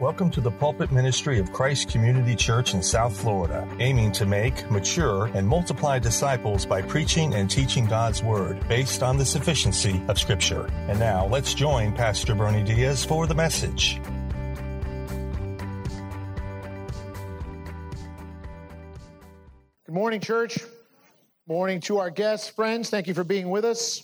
Welcome to the pulpit ministry of Christ Community Church in South Florida, aiming to make, mature, and multiply disciples by preaching and teaching God's Word based on the sufficiency of Scripture. And now let's join Pastor Bernie Diaz for the message. Good morning, church. Morning to our guests, friends. Thank you for being with us.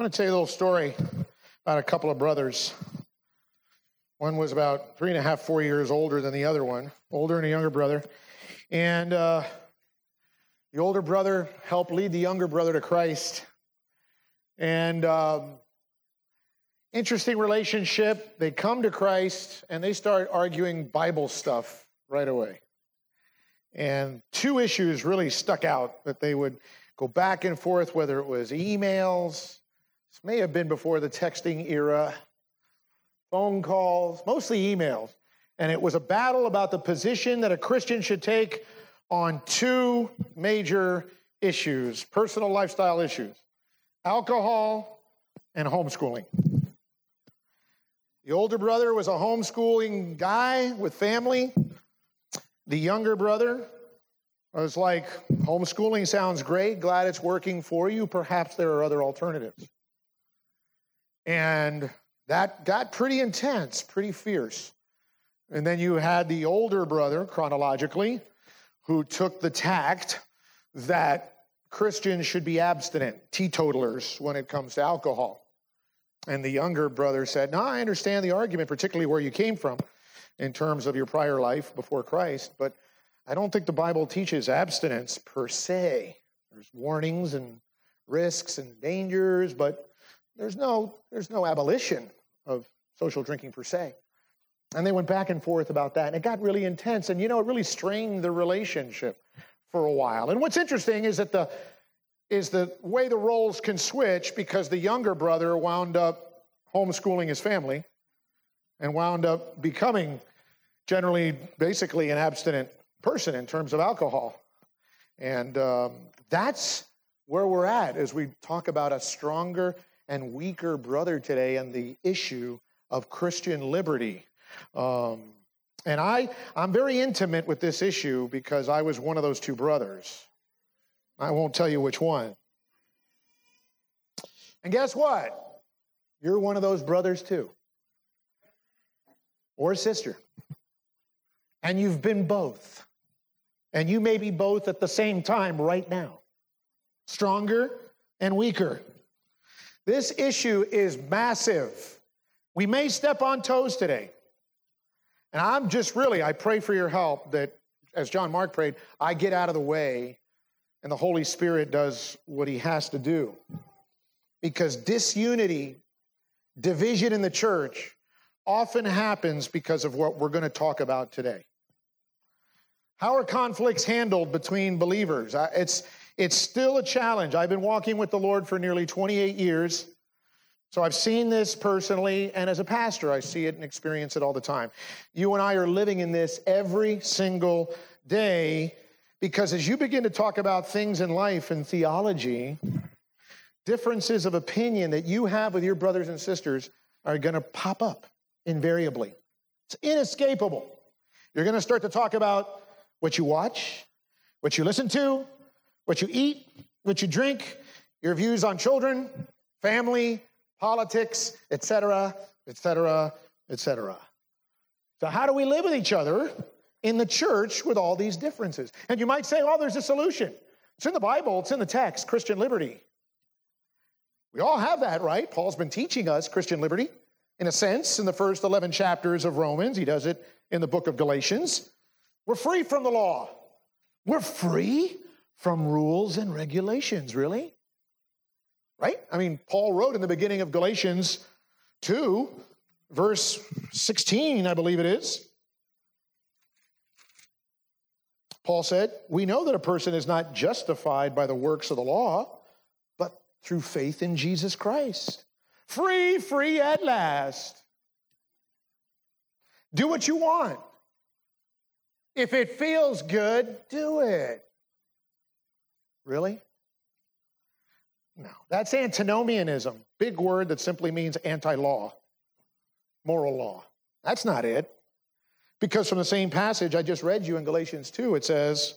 I'm going to tell you a little story about a couple of brothers. One was about three and a half, four years older than the other one, older and a younger brother. And uh, the older brother helped lead the younger brother to Christ. And um, interesting relationship. They come to Christ and they start arguing Bible stuff right away. And two issues really stuck out that they would go back and forth, whether it was emails, this may have been before the texting era, phone calls, mostly emails. And it was a battle about the position that a Christian should take on two major issues personal lifestyle issues alcohol and homeschooling. The older brother was a homeschooling guy with family. The younger brother was like, homeschooling sounds great, glad it's working for you. Perhaps there are other alternatives. And that got pretty intense, pretty fierce. And then you had the older brother, chronologically, who took the tact that Christians should be abstinent, teetotalers, when it comes to alcohol. And the younger brother said, No, I understand the argument, particularly where you came from in terms of your prior life before Christ, but I don't think the Bible teaches abstinence per se. There's warnings and risks and dangers, but there's no, there's no abolition of social drinking per se. And they went back and forth about that, and it got really intense. And you know, it really strained the relationship for a while. And what's interesting is that the is the way the roles can switch because the younger brother wound up homeschooling his family and wound up becoming generally basically an abstinent person in terms of alcohol. And um, that's where we're at as we talk about a stronger and weaker brother today on the issue of Christian liberty. Um, and I, I'm very intimate with this issue because I was one of those two brothers. I won't tell you which one. And guess what? You're one of those brothers too, or sister. And you've been both. And you may be both at the same time right now stronger and weaker. This issue is massive. We may step on toes today. And I'm just really, I pray for your help that, as John Mark prayed, I get out of the way and the Holy Spirit does what he has to do. Because disunity, division in the church, often happens because of what we're going to talk about today. How are conflicts handled between believers? It's, it's still a challenge. I've been walking with the Lord for nearly 28 years. So I've seen this personally, and as a pastor, I see it and experience it all the time. You and I are living in this every single day because as you begin to talk about things in life and theology, differences of opinion that you have with your brothers and sisters are going to pop up invariably. It's inescapable. You're going to start to talk about what you watch, what you listen to, what you eat, what you drink, your views on children, family, politics, etc., etc., etc. So, how do we live with each other in the church with all these differences? And you might say, oh, there's a solution. It's in the Bible, it's in the text Christian liberty. We all have that, right? Paul's been teaching us Christian liberty in a sense in the first 11 chapters of Romans. He does it in the book of Galatians. We're free from the law. We're free from rules and regulations, really? Right? I mean, Paul wrote in the beginning of Galatians 2, verse 16, I believe it is. Paul said, We know that a person is not justified by the works of the law, but through faith in Jesus Christ. Free, free at last. Do what you want. If it feels good, do it. Really? No, that's antinomianism. Big word that simply means anti law, moral law. That's not it. Because from the same passage I just read you in Galatians 2, it says,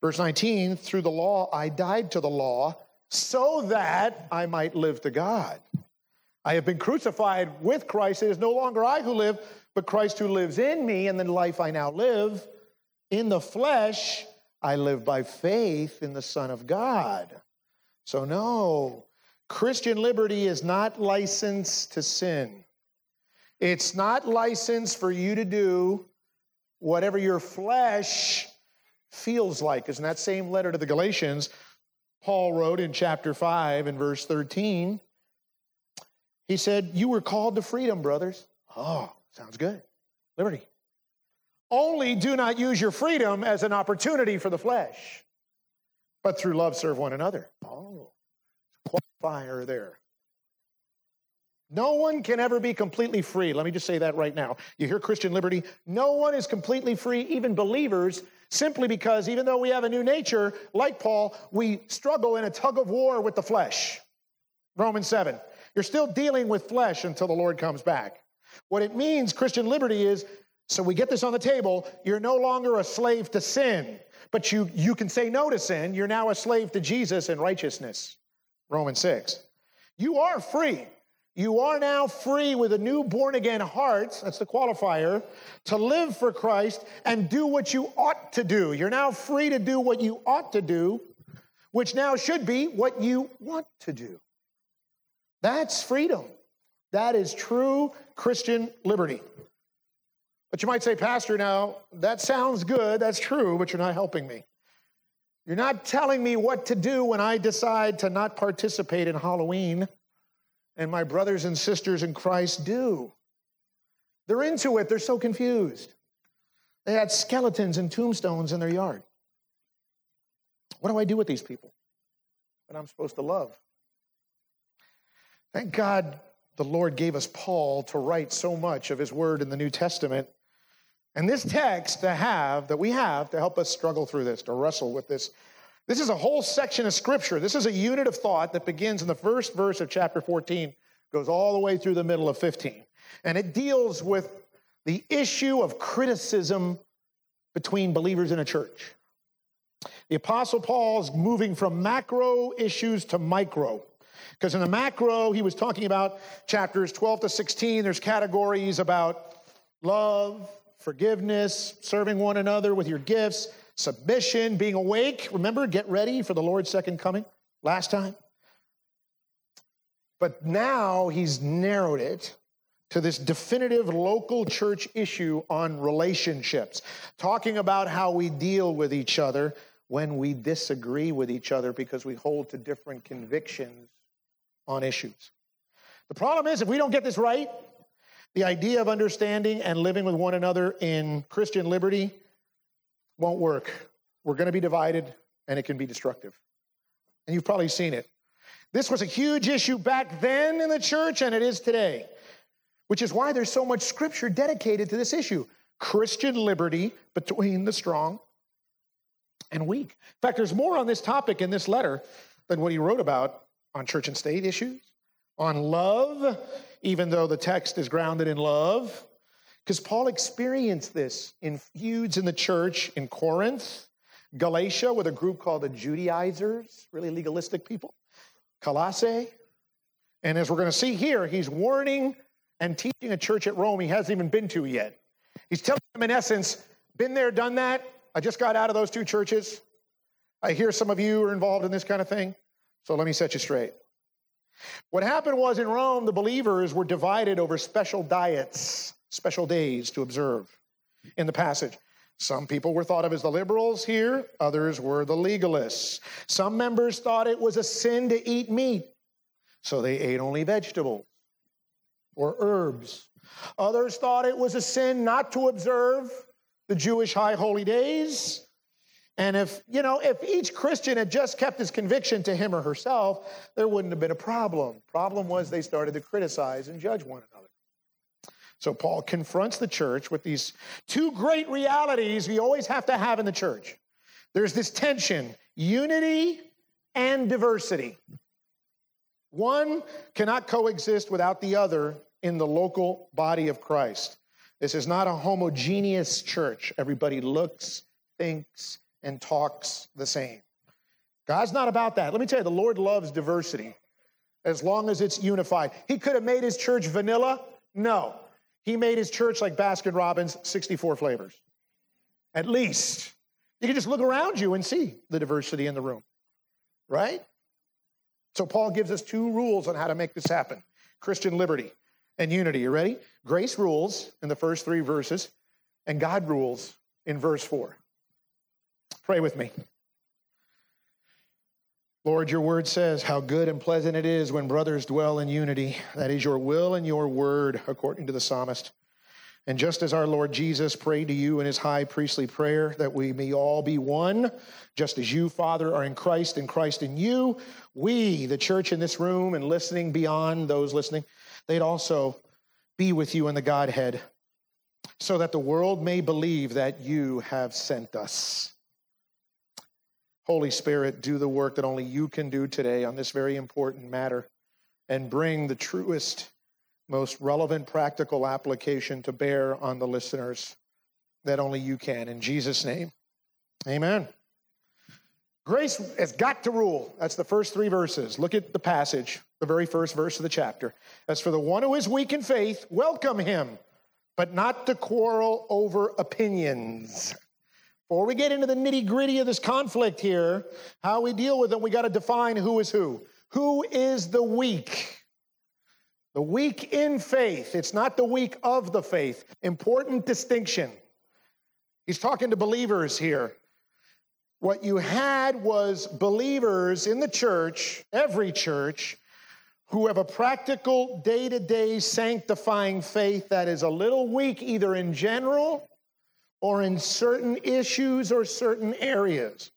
verse 19, through the law I died to the law so that I might live to God. I have been crucified with Christ. It is no longer I who live, but Christ who lives in me. And the life I now live in the flesh, I live by faith in the Son of God. So, no, Christian liberty is not license to sin. It's not license for you to do whatever your flesh feels like. Is in that same letter to the Galatians, Paul wrote in chapter 5 and verse 13, he said, You were called to freedom, brothers. Oh, sounds good. Liberty. Only do not use your freedom as an opportunity for the flesh, but through love serve one another. Oh, qualifier there. No one can ever be completely free. Let me just say that right now. You hear Christian liberty? No one is completely free, even believers, simply because even though we have a new nature, like Paul, we struggle in a tug of war with the flesh. Romans 7. You're still dealing with flesh until the Lord comes back. What it means, Christian liberty, is so we get this on the table, you're no longer a slave to sin, but you, you can say no to sin. You're now a slave to Jesus and righteousness. Romans 6. You are free. You are now free with a new born again heart, that's the qualifier, to live for Christ and do what you ought to do. You're now free to do what you ought to do, which now should be what you want to do. That's freedom. That is true Christian liberty. But you might say, Pastor, now that sounds good, that's true, but you're not helping me. You're not telling me what to do when I decide to not participate in Halloween and my brothers and sisters in Christ do. They're into it, they're so confused. They had skeletons and tombstones in their yard. What do I do with these people that I'm supposed to love? Thank God the Lord gave us Paul to write so much of his word in the New Testament. And this text to have, that we have to help us struggle through this, to wrestle with this this is a whole section of scripture. This is a unit of thought that begins in the first verse of chapter 14, goes all the way through the middle of 15. And it deals with the issue of criticism between believers in a church. The Apostle Paul is moving from macro issues to micro. Because in the macro, he was talking about chapters 12 to 16, there's categories about love, forgiveness, serving one another with your gifts, submission, being awake. Remember, get ready for the Lord's second coming last time. But now he's narrowed it to this definitive local church issue on relationships, talking about how we deal with each other when we disagree with each other because we hold to different convictions on issues. The problem is, if we don't get this right, the idea of understanding and living with one another in Christian liberty won't work. We're going to be divided and it can be destructive. And you've probably seen it. This was a huge issue back then in the church, and it is today, which is why there's so much scripture dedicated to this issue Christian liberty between the strong and weak. In fact, there's more on this topic in this letter than what he wrote about on church and state issues, on love, even though the text is grounded in love, because Paul experienced this in feuds in the church in Corinth, Galatia with a group called the Judaizers, really legalistic people, Colossae. And as we're going to see here, he's warning and teaching a church at Rome he hasn't even been to yet. He's telling them, in essence, been there, done that. I just got out of those two churches. I hear some of you are involved in this kind of thing. So let me set you straight. What happened was in Rome, the believers were divided over special diets special days to observe in the passage. Some people were thought of as the liberals here, others were the legalists. Some members thought it was a sin to eat meat, so they ate only vegetables or herbs. Others thought it was a sin not to observe the Jewish high holy days. And if, you know, if each Christian had just kept his conviction to him or herself, there wouldn't have been a problem. Problem was they started to criticize and judge one another. So Paul confronts the church with these two great realities we always have to have in the church. There's this tension, unity and diversity. One cannot coexist without the other in the local body of Christ. This is not a homogeneous church. Everybody looks, thinks, and talks the same. God's not about that. Let me tell you, the Lord loves diversity as long as it's unified. He could have made his church vanilla. No. He made his church like Baskin Robbins, 64 flavors. At least. You can just look around you and see the diversity in the room, right? So Paul gives us two rules on how to make this happen Christian liberty and unity. You ready? Grace rules in the first three verses, and God rules in verse four. Pray with me. Lord, your word says how good and pleasant it is when brothers dwell in unity. That is your will and your word, according to the psalmist. And just as our Lord Jesus prayed to you in his high priestly prayer that we may all be one, just as you, Father, are in Christ and Christ in you, we, the church in this room and listening beyond those listening, they'd also be with you in the Godhead, so that the world may believe that you have sent us. Holy Spirit, do the work that only you can do today on this very important matter and bring the truest most relevant practical application to bear on the listeners that only you can. In Jesus' name, amen. Grace has got to rule. That's the first three verses. Look at the passage, the very first verse of the chapter. As for the one who is weak in faith, welcome him, but not to quarrel over opinions. Before we get into the nitty gritty of this conflict here, how we deal with it, we got to define who is who. Who is the weak? The weak in faith. It's not the weak of the faith. Important distinction. He's talking to believers here. What you had was believers in the church, every church, who have a practical day to day sanctifying faith that is a little weak, either in general or in certain issues or certain areas.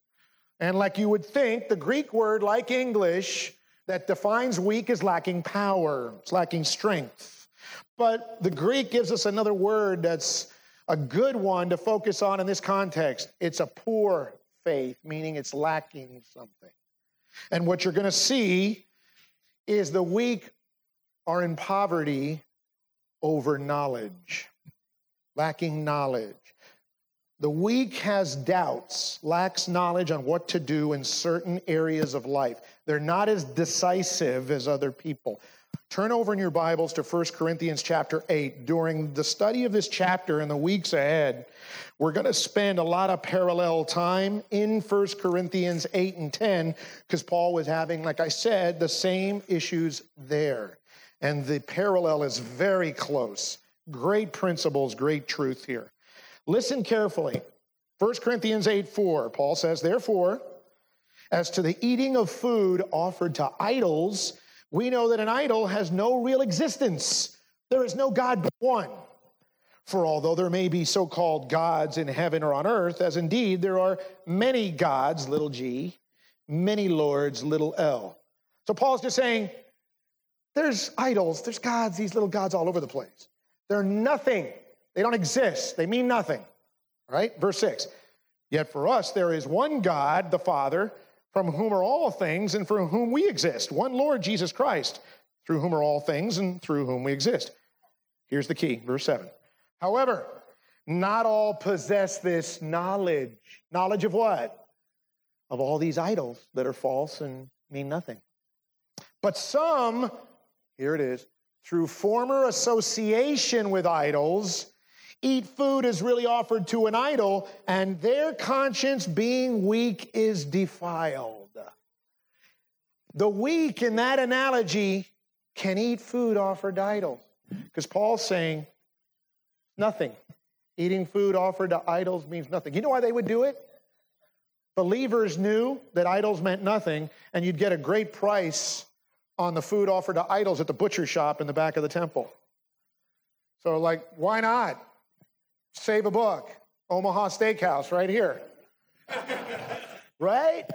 And like you would think, the Greek word, like English, that defines weak is lacking power, it's lacking strength. But the Greek gives us another word that's a good one to focus on in this context. It's a poor faith, meaning it's lacking something. And what you're going to see is the weak are in poverty over knowledge, lacking knowledge. The weak has doubts, lacks knowledge on what to do in certain areas of life. They're not as decisive as other people. Turn over in your Bibles to 1 Corinthians chapter 8. During the study of this chapter in the weeks ahead, we're going to spend a lot of parallel time in 1 Corinthians 8 and 10 because Paul was having, like I said, the same issues there. And the parallel is very close. Great principles, great truth here. Listen carefully. 1 Corinthians 8 4, Paul says, Therefore, as to the eating of food offered to idols, we know that an idol has no real existence. There is no God but one. For although there may be so called gods in heaven or on earth, as indeed there are many gods, little g, many lords, little l. So Paul's just saying there's idols, there's gods, these little gods all over the place. They're nothing, they don't exist, they mean nothing. All right, verse 6. Yet for us there is one God, the Father from whom are all things and for whom we exist. One Lord, Jesus Christ, through whom are all things and through whom we exist. Here's the key, verse 7. However, not all possess this knowledge. Knowledge of what? Of all these idols that are false and mean nothing. But some, here it is, through former association with idols, eat food is really offered to an idol, and their conscience, being weak, is defiled. The weak, in that analogy, can eat food offered to idols. Because Paul's saying, nothing. Eating food offered to idols means nothing. You know why they would do it? Believers knew that idols meant nothing, and you'd get a great price on the food offered to idols at the butcher shop in the back of the temple. So, like, why not? Save a book. Omaha Steakhouse right here. right?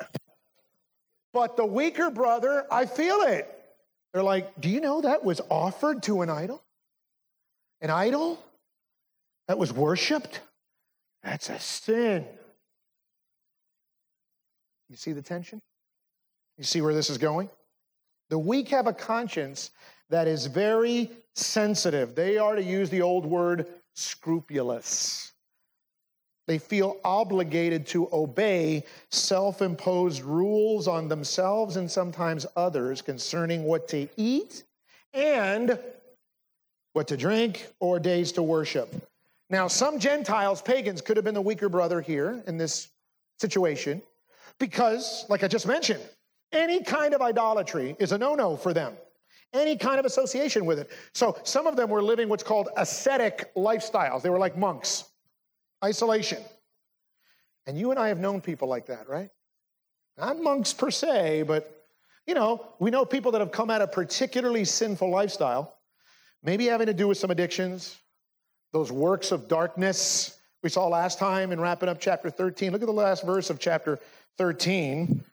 But the weaker brother, I feel it. They're like, Do you know that was offered to an idol? An idol that was worshiped? That's a sin. You see the tension? You see where this is going? The weak have a conscience that is very sensitive. They are, to use the old word, scrupulous. They feel obligated to obey self imposed rules on themselves and sometimes others concerning what to eat and what to drink or days to worship. Now, some Gentiles, pagans, could have been the weaker brother here in this situation because, like I just mentioned, any kind of idolatry is a no no for them any kind of association with it. So some of them were living what's called ascetic lifestyles. They were like monks, isolation. And you and I have known people like that, right? Not monks per se, but you know, we know people that have come out of particularly sinful lifestyle, maybe having to do with some addictions, those works of darkness we saw last time in wrapping up chapter 13. Look at the last verse of chapter 13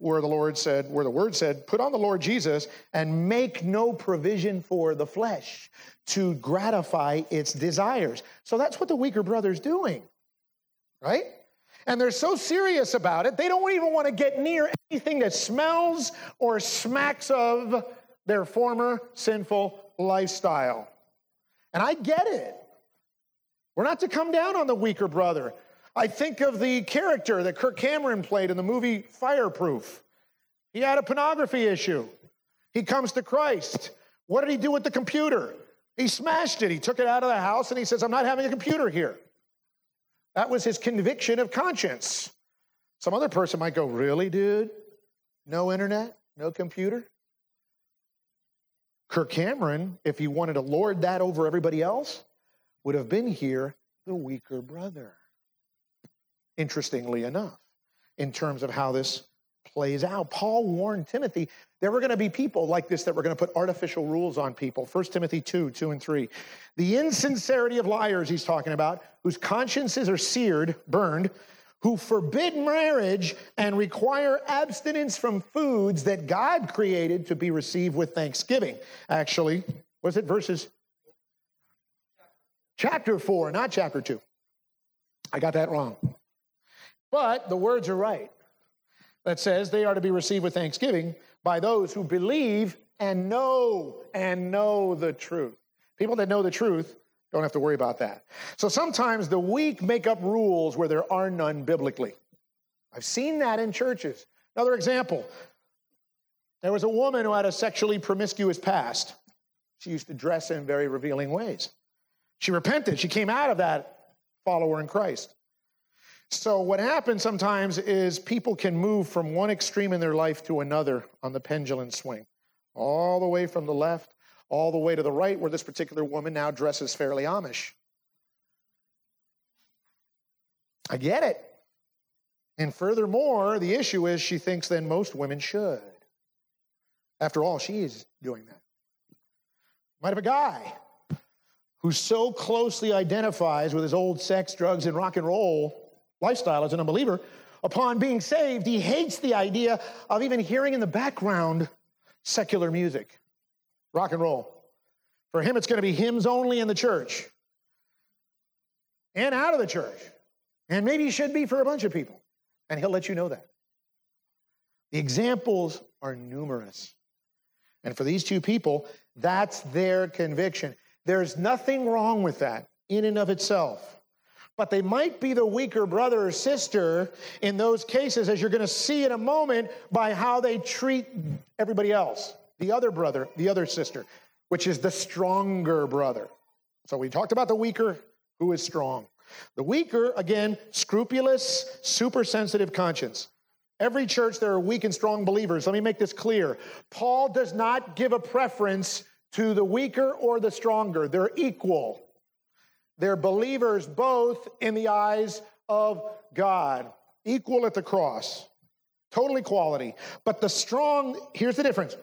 where the Lord said, where the word said, put on the Lord Jesus and make no provision for the flesh to gratify its desires. So that's what the weaker brother's doing, right? And they're so serious about it, they don't even want to get near anything that smells or smacks of their former sinful lifestyle. And I get it. We're not to come down on the weaker brother. I think of the character that Kirk Cameron played in the movie Fireproof. He had a pornography issue. He comes to Christ. What did he do with the computer? He smashed it. He took it out of the house and he says, I'm not having a computer here. That was his conviction of conscience. Some other person might go, Really, dude? No internet? No computer? Kirk Cameron, if he wanted to lord that over everybody else, would have been here the weaker brother interestingly enough, in terms of how this plays out. Paul warned Timothy there were going to be people like this that were going to put artificial rules on people. 1 Timothy 2 2 and 3. The insincerity of liars, he's talking about, whose consciences are seared, burned, who forbid marriage and require abstinence from foods that God created to be received with thanksgiving. Actually, was it verses? Chapter 4, not chapter 2. I got that wrong. But the words are right. That says they are to be received with thanksgiving by those who believe and know and know the truth. People that know the truth don't have to worry about that. So sometimes the weak make up rules where there are none biblically. I've seen that in churches. Another example there was a woman who had a sexually promiscuous past. She used to dress in very revealing ways. She repented. She came out of that follower in Christ. So, what happens sometimes is people can move from one extreme in their life to another on the pendulum swing, all the way from the left, all the way to the right, where this particular woman now dresses fairly Amish. I get it. And furthermore, the issue is she thinks then most women should. After all, she is doing that. Might have a guy who so closely identifies with his old sex, drugs, and rock and roll lifestyle as an unbeliever, upon being saved, he hates the idea of even hearing in the background secular music, rock and roll. For him, it's going to be hymns only in the church and out of the church. And maybe should be for a bunch of people. And he'll let you know that. The examples are numerous. And for these two people, that's their conviction. There's nothing wrong with that in and of itself but they might be the weaker brother or sister in those cases, as you're going to see in a moment by how they treat everybody else the other brother, the other sister, which is the stronger brother. So we talked about the weaker who is strong. The weaker, again, scrupulous, super sensitive conscience. Every church, there are weak and strong believers. Let me make this clear. Paul does not give a preference to the weaker or the stronger, they're equal. They're believers both in the eyes of God, equal at the cross, total equality. But the strong, here's the difference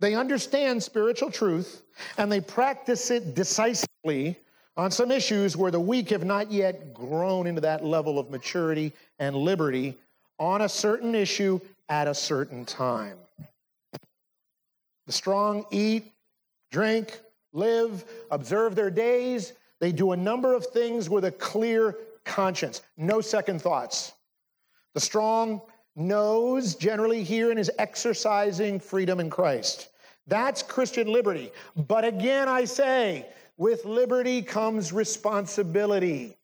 they understand spiritual truth and they practice it decisively on some issues where the weak have not yet grown into that level of maturity and liberty on a certain issue at a certain time. The strong eat, drink, live, observe their days, they do a number of things with a clear conscience, no second thoughts. The strong knows generally here and is exercising freedom in Christ. That's Christian liberty. But again, I say, with liberty comes responsibility.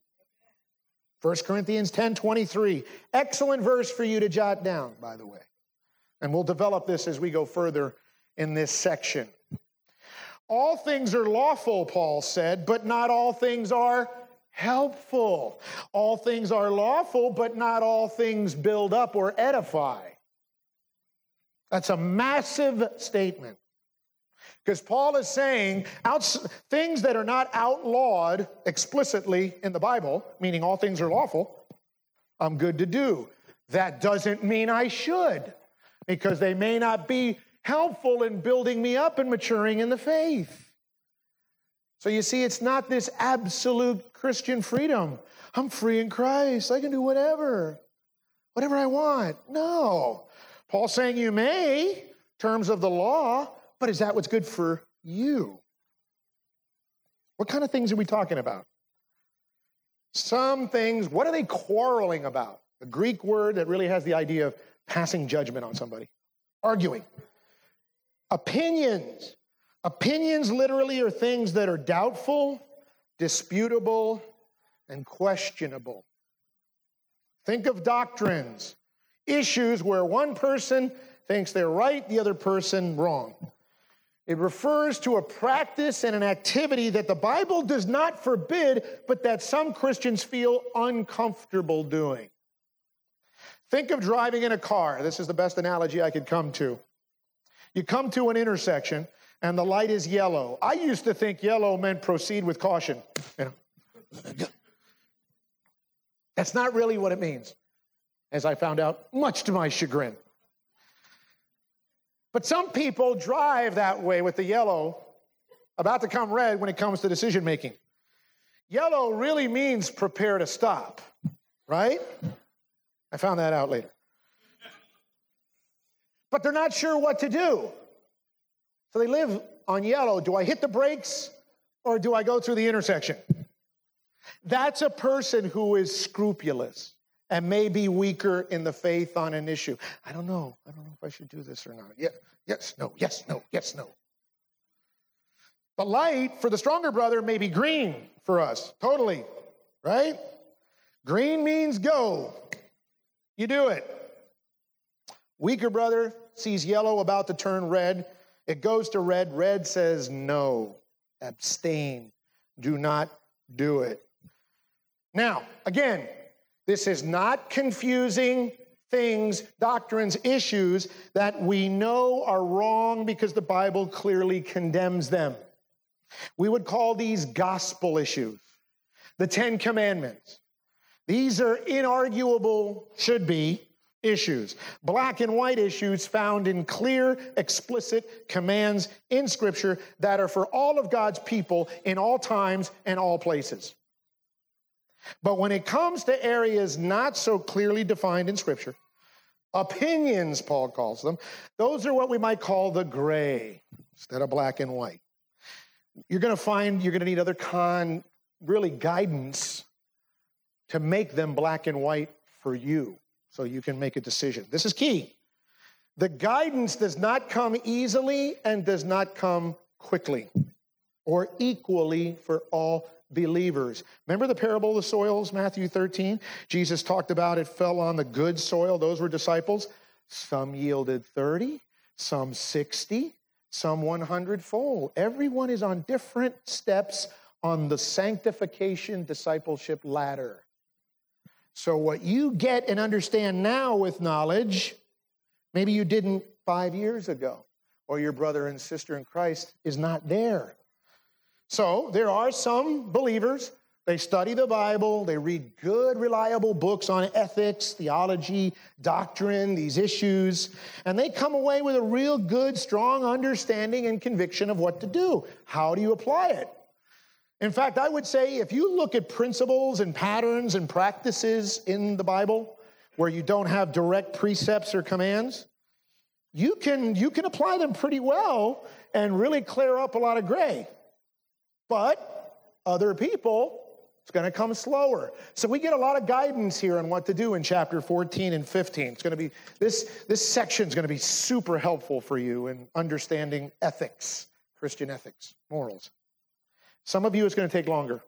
1 Corinthians 10 23. Excellent verse for you to jot down, by the way. And we'll develop this as we go further in this section. All things are lawful, Paul said, but not all things are helpful. All things are lawful, but not all things build up or edify. That's a massive statement. Because Paul is saying things that are not outlawed explicitly in the Bible, meaning all things are lawful, I'm good to do. That doesn't mean I should, because they may not be helpful in building me up and maturing in the faith. So you see, it's not this absolute Christian freedom. I'm free in Christ. I can do whatever, whatever I want. No. Paul's saying you may, terms of the law, but is that what's good for you? What kind of things are we talking about? Some things, what are they quarreling about? The Greek word that really has the idea of passing judgment on somebody, arguing. Opinions. Opinions literally are things that are doubtful, disputable, and questionable. Think of doctrines, issues where one person thinks they're right, the other person wrong. It refers to a practice and an activity that the Bible does not forbid, but that some Christians feel uncomfortable doing. Think of driving in a car. This is the best analogy I could come to. You come to an intersection and the light is yellow. I used to think yellow meant proceed with caution. You know. That's not really what it means, as I found out, much to my chagrin. But some people drive that way with the yellow about to come red when it comes to decision making. Yellow really means prepare to stop, right? I found that out later but they're not sure what to do. So they live on yellow. Do I hit the brakes or do I go through the intersection? That's a person who is scrupulous and may be weaker in the faith on an issue. I don't know. I don't know if I should do this or not. Yeah, yes, no, yes, no, yes, no. The light for the stronger brother may be green for us, totally, right? Green means go. You do it. Weaker brother sees yellow about to turn red. It goes to red. Red says no, abstain, do not do it. Now, again, this is not confusing things, doctrines, issues that we know are wrong because the Bible clearly condemns them. We would call these gospel issues, the Ten Commandments. These are inarguable, should be, issues, black and white issues found in clear, explicit commands in Scripture that are for all of God's people in all times and all places. But when it comes to areas not so clearly defined in Scripture, opinions, Paul calls them, those are what we might call the gray instead of black and white. You're going to find you're going to need other con, really guidance to make them black and white for you so you can make a decision. This is key. The guidance does not come easily and does not come quickly or equally for all believers. Remember the parable of the soils, Matthew 13? Jesus talked about it fell on the good soil. Those were disciples. Some yielded 30, some 60, some 100 fold. Everyone is on different steps on the sanctification discipleship ladder. So, what you get and understand now with knowledge, maybe you didn't five years ago, or your brother and sister in Christ is not there. So, there are some believers, they study the Bible, they read good, reliable books on ethics, theology, doctrine, these issues, and they come away with a real good, strong understanding and conviction of what to do. How do you apply it? In fact, I would say if you look at principles and patterns and practices in the Bible where you don't have direct precepts or commands, you can, you can apply them pretty well and really clear up a lot of gray. But other people It's going to come slower. So we get a lot of guidance here on what to do in chapter 14 and 15. It's going to be this this section is going to be super helpful for you in understanding ethics, Christian ethics, morals. Some of you it's going to take longer.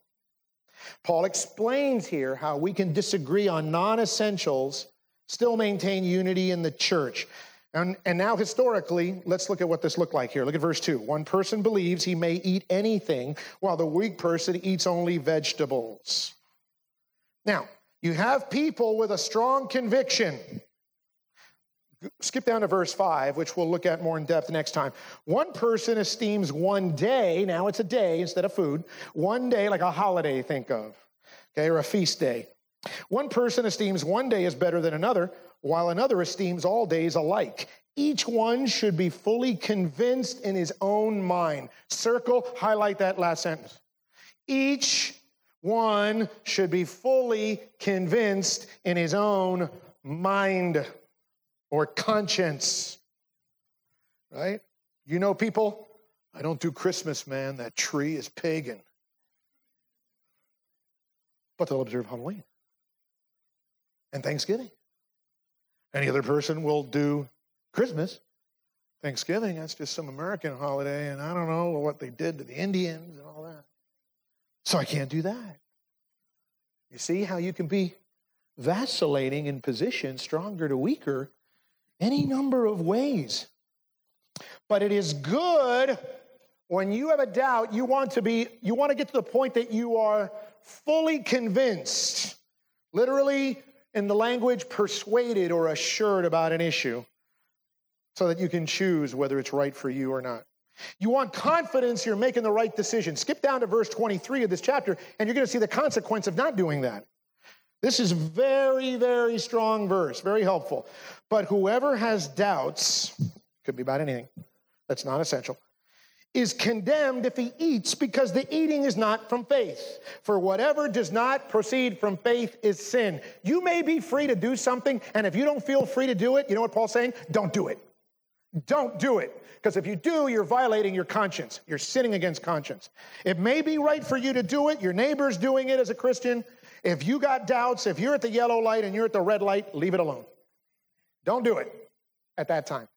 Paul explains here how we can disagree on non-essentials, still maintain unity in the church. And, and now, historically, let's look at what this looked like here. Look at verse 2. One person believes he may eat anything, while the weak person eats only vegetables. Now, you have people with a strong conviction. Skip down to verse 5, which we'll look at more in depth next time. One person esteems one day, now it's a day instead of food, one day like a holiday, think of, okay, or a feast day. One person esteems one day as better than another while another esteems all days alike. Each one should be fully convinced in his own mind. Circle, highlight that last sentence. Each one should be fully convinced in his own mind or conscience. Right? You know, people, I don't do Christmas, man. That tree is pagan. But they'll observe Halloween and Thanksgiving. Any other person will do Christmas. Thanksgiving, that's just some American holiday, and I don't know what they did to the Indians and all that. So I can't do that. You see how you can be vacillating in position, stronger to weaker, any number of ways. But it is good when you have a doubt, you want to be, you want to get to the point that you are fully convinced. Literally, in the language persuaded or assured about an issue so that you can choose whether it's right for you or not. You want confidence you're making the right decision. Skip down to verse 23 of this chapter, and you're going to see the consequence of not doing that. This is very, very strong verse, very helpful. But whoever has doubts, could be about anything, that's not essential, is condemned if he eats because the eating is not from faith. For whatever does not proceed from faith is sin. You may be free to do something, and if you don't feel free to do it, you know what Paul's saying? Don't do it. Don't do it. Because if you do, you're violating your conscience. You're sinning against conscience. It may be right for you to do it. Your neighbor's doing it as a Christian. If you got doubts, if you're at the yellow light and you're at the red light, leave it alone. Don't do it at that time.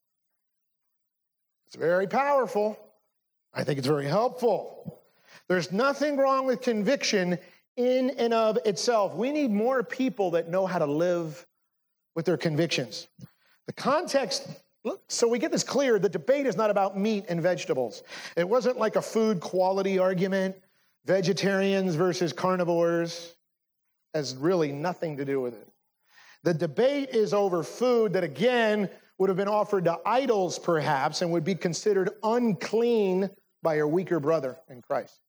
It's very powerful. I think it's very helpful. There's nothing wrong with conviction in and of itself. We need more people that know how to live with their convictions. The context, so we get this clear the debate is not about meat and vegetables. It wasn't like a food quality argument, vegetarians versus carnivores, has really nothing to do with it. The debate is over food that, again, would have been offered to idols, perhaps, and would be considered unclean by your weaker brother in Christ.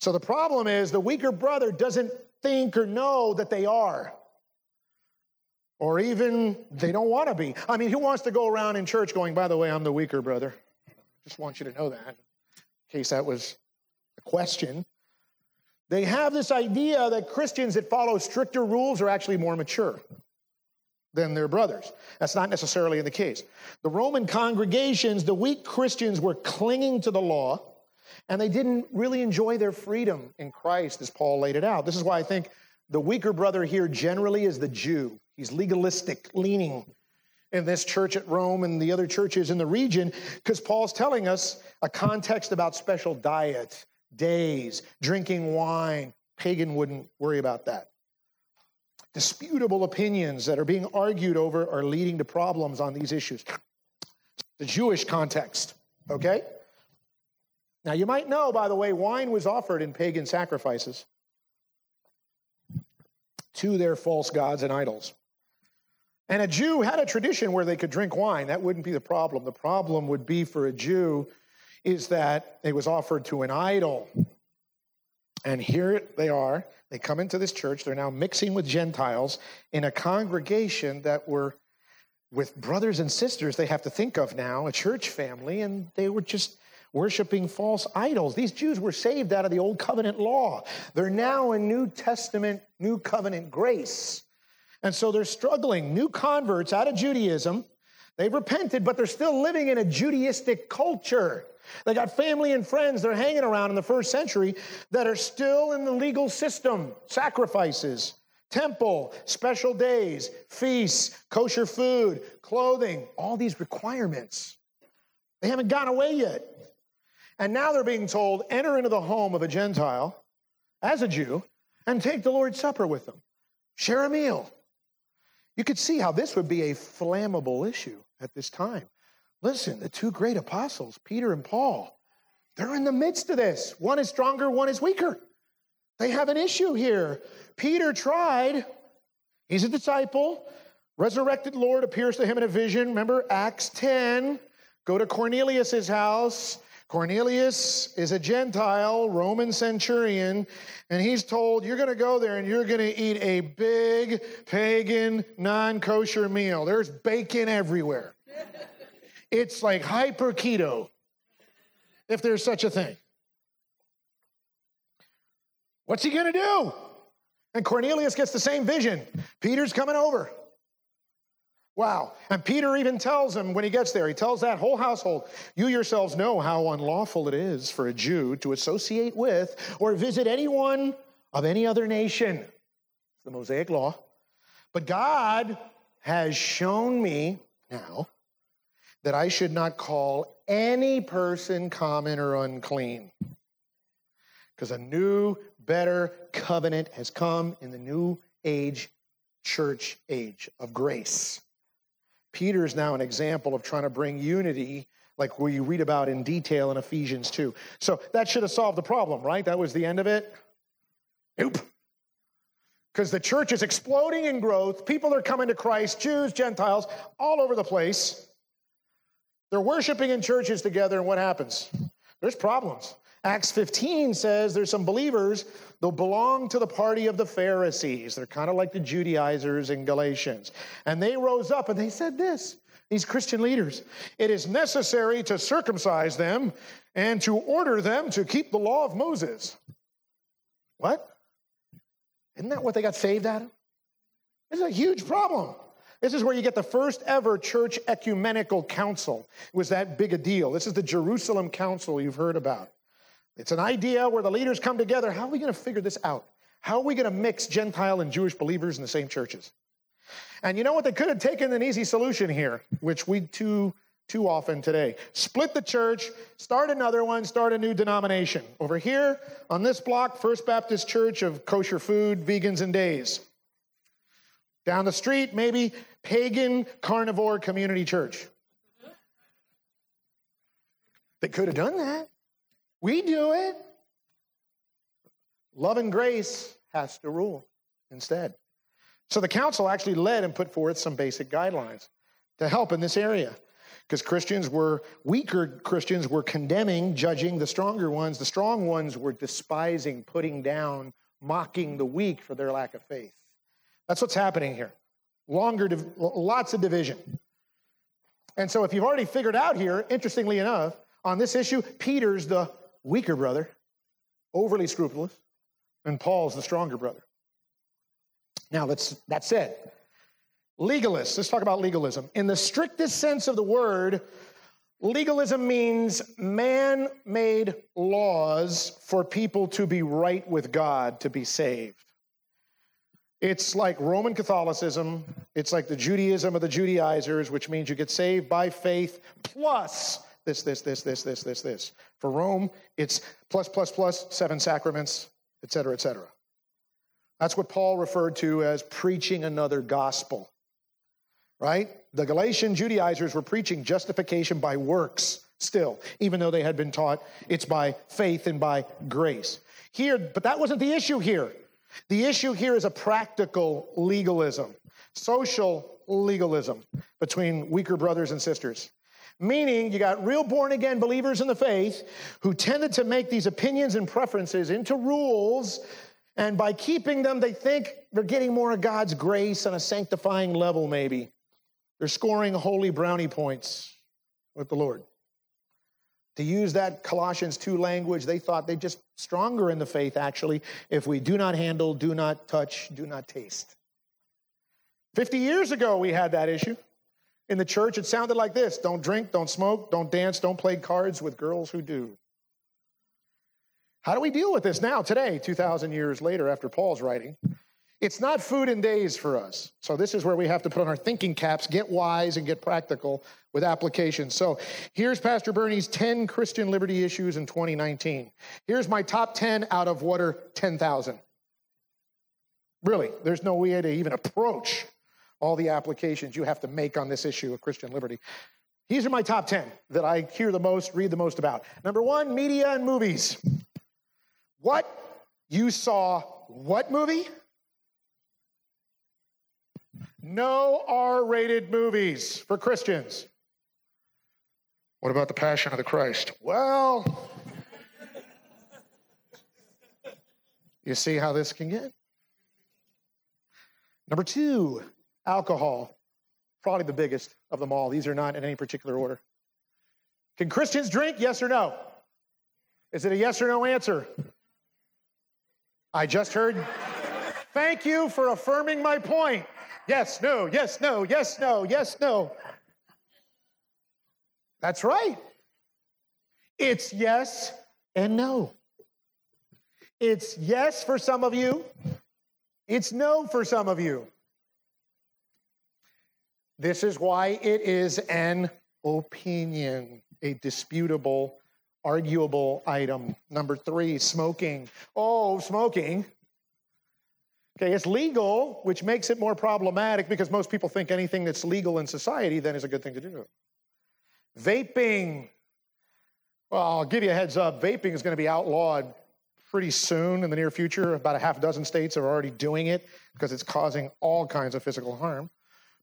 So the problem is the weaker brother doesn't think or know that they are. Or even they don't want to be. I mean, who wants to go around in church going, by the way, I'm the weaker brother? Just want you to know that, in case that was a question. They have this idea that Christians that follow stricter rules are actually more mature than their brothers. That's not necessarily the case. The Roman congregations, the weak Christians were clinging to the law, and they didn't really enjoy their freedom in Christ as Paul laid it out. This is why I think the weaker brother here generally is the Jew. He's legalistic leaning in this church at Rome and the other churches in the region because Paul's telling us a context about special diets, days, drinking wine. Pagan wouldn't worry about that disputable opinions that are being argued over are leading to problems on these issues. The Jewish context, okay? Now, you might know, by the way, wine was offered in pagan sacrifices to their false gods and idols. And a Jew had a tradition where they could drink wine. That wouldn't be the problem. The problem would be for a Jew is that it was offered to an idol. And here they are. They come into this church. They're now mixing with Gentiles in a congregation that were with brothers and sisters they have to think of now, a church family, and they were just worshiping false idols. These Jews were saved out of the old covenant law. They're now in New Testament, New Covenant grace. And so they're struggling. New converts out of Judaism They've repented, but they're still living in a Judaistic culture. They got family and friends they're hanging around in the first century that are still in the legal system sacrifices, temple, special days, feasts, kosher food, clothing, all these requirements. They haven't gone away yet. And now they're being told enter into the home of a Gentile as a Jew and take the Lord's Supper with them, share a meal. You could see how this would be a flammable issue at this time. Listen, the two great apostles, Peter and Paul, they're in the midst of this. One is stronger, one is weaker. They have an issue here. Peter tried, he's a disciple. Resurrected Lord appears to him in a vision. Remember Acts 10. Go to Cornelius's house. Cornelius is a Gentile, Roman centurion, and he's told, You're going to go there and you're going to eat a big pagan, non kosher meal. There's bacon everywhere. It's like hyper keto, if there's such a thing. What's he going to do? And Cornelius gets the same vision. Peter's coming over. Wow. And Peter even tells him when he gets there, he tells that whole household, You yourselves know how unlawful it is for a Jew to associate with or visit anyone of any other nation. It's the Mosaic law. But God has shown me now that I should not call any person common or unclean. Because a new, better covenant has come in the new age, church age of grace. Peter is now an example of trying to bring unity, like we read about in detail in Ephesians 2. So that should have solved the problem, right? That was the end of it? Nope. Because the church is exploding in growth. People are coming to Christ, Jews, Gentiles, all over the place. They're worshiping in churches together, and what happens? There's problems. Acts 15 says there's some believers, they'll belong to the party of the Pharisees. They're kind of like the Judaizers in Galatians. And they rose up and they said this these Christian leaders it is necessary to circumcise them and to order them to keep the law of Moses. What? Isn't that what they got saved out of? Is a huge problem. This is where you get the first ever church ecumenical council. It was that big a deal. This is the Jerusalem Council you've heard about. It's an idea where the leaders come together. How are we going to figure this out? How are we going to mix Gentile and Jewish believers in the same churches? And you know what? They could have taken an easy solution here, which we too too often today. Split the church, start another one, start a new denomination. Over here on this block, First Baptist Church of Kosher Food, Vegans and Days. Down the street, maybe pagan carnivore community church. They could have done that. We do it. Love and grace has to rule instead. So the council actually led and put forth some basic guidelines to help in this area. Because Christians were, weaker Christians were condemning, judging the stronger ones. The strong ones were despising, putting down, mocking the weak for their lack of faith. That's what's happening here. Longer, lots of division. And so, if you've already figured out here, interestingly enough, on this issue, Peter's the weaker brother, overly scrupulous, and Paul's the stronger brother. Now, that's it. Legalists, let's talk about legalism. In the strictest sense of the word, legalism means man made laws for people to be right with God, to be saved. It's like Roman Catholicism. It's like the Judaism of the Judaizers, which means you get saved by faith plus this, this, this, this, this, this, this. For Rome, it's plus, plus, plus, seven sacraments, et cetera, et cetera. That's what Paul referred to as preaching another gospel, right? The Galatian Judaizers were preaching justification by works still, even though they had been taught it's by faith and by grace. Here, but that wasn't the issue here. The issue here is a practical legalism, social legalism between weaker brothers and sisters. Meaning, you got real born again believers in the faith who tended to make these opinions and preferences into rules, and by keeping them, they think they're getting more of God's grace on a sanctifying level, maybe. They're scoring holy brownie points with the Lord. To use that Colossians 2 language, they thought they're just stronger in the faith, actually, if we do not handle, do not touch, do not taste. 50 years ago, we had that issue. in the church, it sounded like this don't drink, don't smoke, don't dance, don't play cards with girls who do. How do we deal with this now, today, 2,000 years later after Paul's writing? It's not food and days for us. So, this is where we have to put on our thinking caps, get wise, and get practical with application. So, here's Pastor Bernie's 10 Christian liberty issues in 2019. Here's my top 10 out of what are 10,000. Really, there's no way to even approach all the applications you have to make on this issue of Christian liberty. These are my top 10 that I hear the most, read the most about. Number one, media and movies. What? You saw what movie? No R rated movies for Christians. What about the Passion of the Christ? Well, you see how this can get? Number two, Alcohol, probably the biggest of them all. These are not in any particular order. Can Christians drink? Yes or no? Is it a yes or no answer? I just heard. Thank you for affirming my point. Yes, no, yes, no, yes, no, yes, no. That's right. It's yes and no. It's yes for some of you, it's no for some of you. This is why it is an opinion, a disputable, arguable item. Number three, smoking. Oh, smoking. Okay, it's legal, which makes it more problematic because most people think anything that's legal in society then is a good thing to do. Vaping. Well, I'll give you a heads up vaping is going to be outlawed pretty soon in the near future. About a half dozen states are already doing it because it's causing all kinds of physical harm.